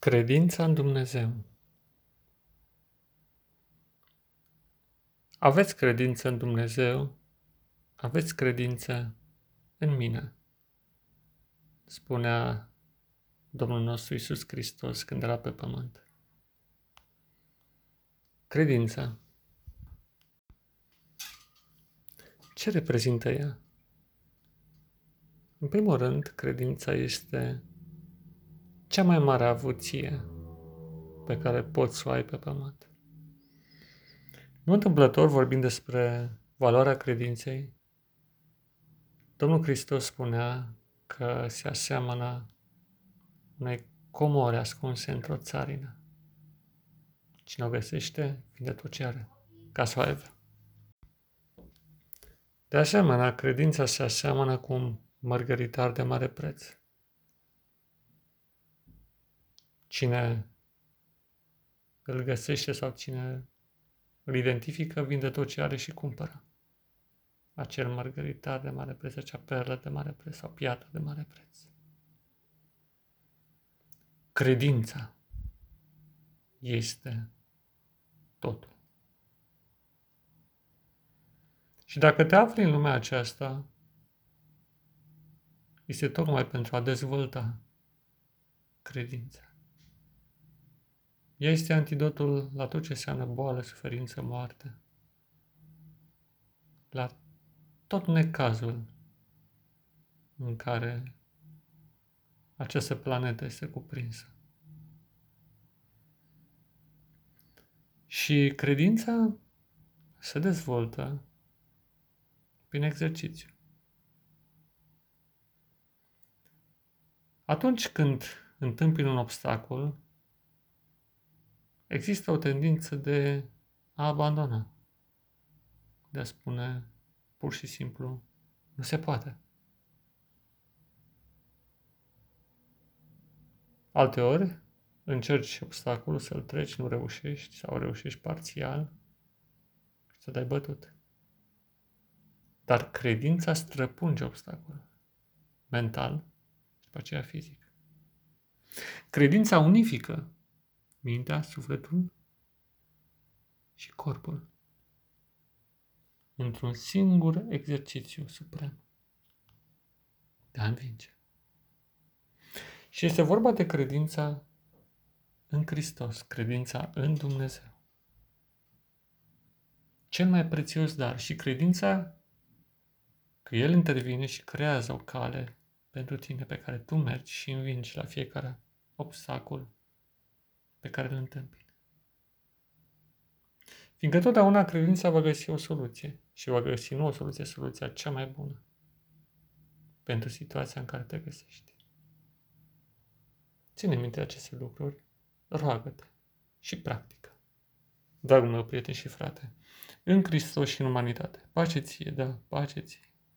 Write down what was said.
Credința în Dumnezeu. Aveți credință în Dumnezeu, aveți credință în mine, spunea Domnul nostru Isus Hristos când era pe pământ. Credința. Ce reprezintă ea? În primul rând, credința este cea mai mare avuție pe care poți să o ai pe pământ. Nu întâmplător vorbim despre valoarea credinței, Domnul Hristos spunea că se aseamănă unei comori ascunse într-o țarină. Cine o găsește, vinde tot ce are, ca să o aibă. De asemenea, credința se aseamănă cu un mărgăritar de mare preț. Cine îl găsește sau cine îl identifică, vinde tot ce are și cumpără. Acel mărgăritar de mare preț, acea perlă de mare preț sau piatră de mare preț. Credința este totul. Și dacă te afli în lumea aceasta, este tocmai pentru a dezvolta credința. Ea este antidotul la tot ce înseamnă boală, suferință, moarte. La tot necazul în care această planetă este cuprinsă. Și credința se dezvoltă prin exercițiu. Atunci când întâmpin un obstacol, există o tendință de a abandona, de a spune pur și simplu, nu se poate. Alteori, încerci obstacolul să-l treci, nu reușești sau reușești parțial și să dai bătut. Dar credința străpunge obstacolul mental și după aceea fizic. Credința unifică mintea, sufletul și corpul într-un singur exercițiu suprem de a învinge. Și este vorba de credința în Hristos, credința în Dumnezeu. Cel mai prețios dar și credința că El intervine și creează o cale pentru tine pe care tu mergi și învingi la fiecare obstacol pe care îl întâmpini. Fiindcă totdeauna credința va găsi o soluție și va găsi nu o soluție, soluția cea mai bună pentru situația în care te găsești. Ține minte aceste lucruri, roagă-te și practică. Dragul meu prieten și frate, în Hristos și în umanitate, pace ție, da, pace ție.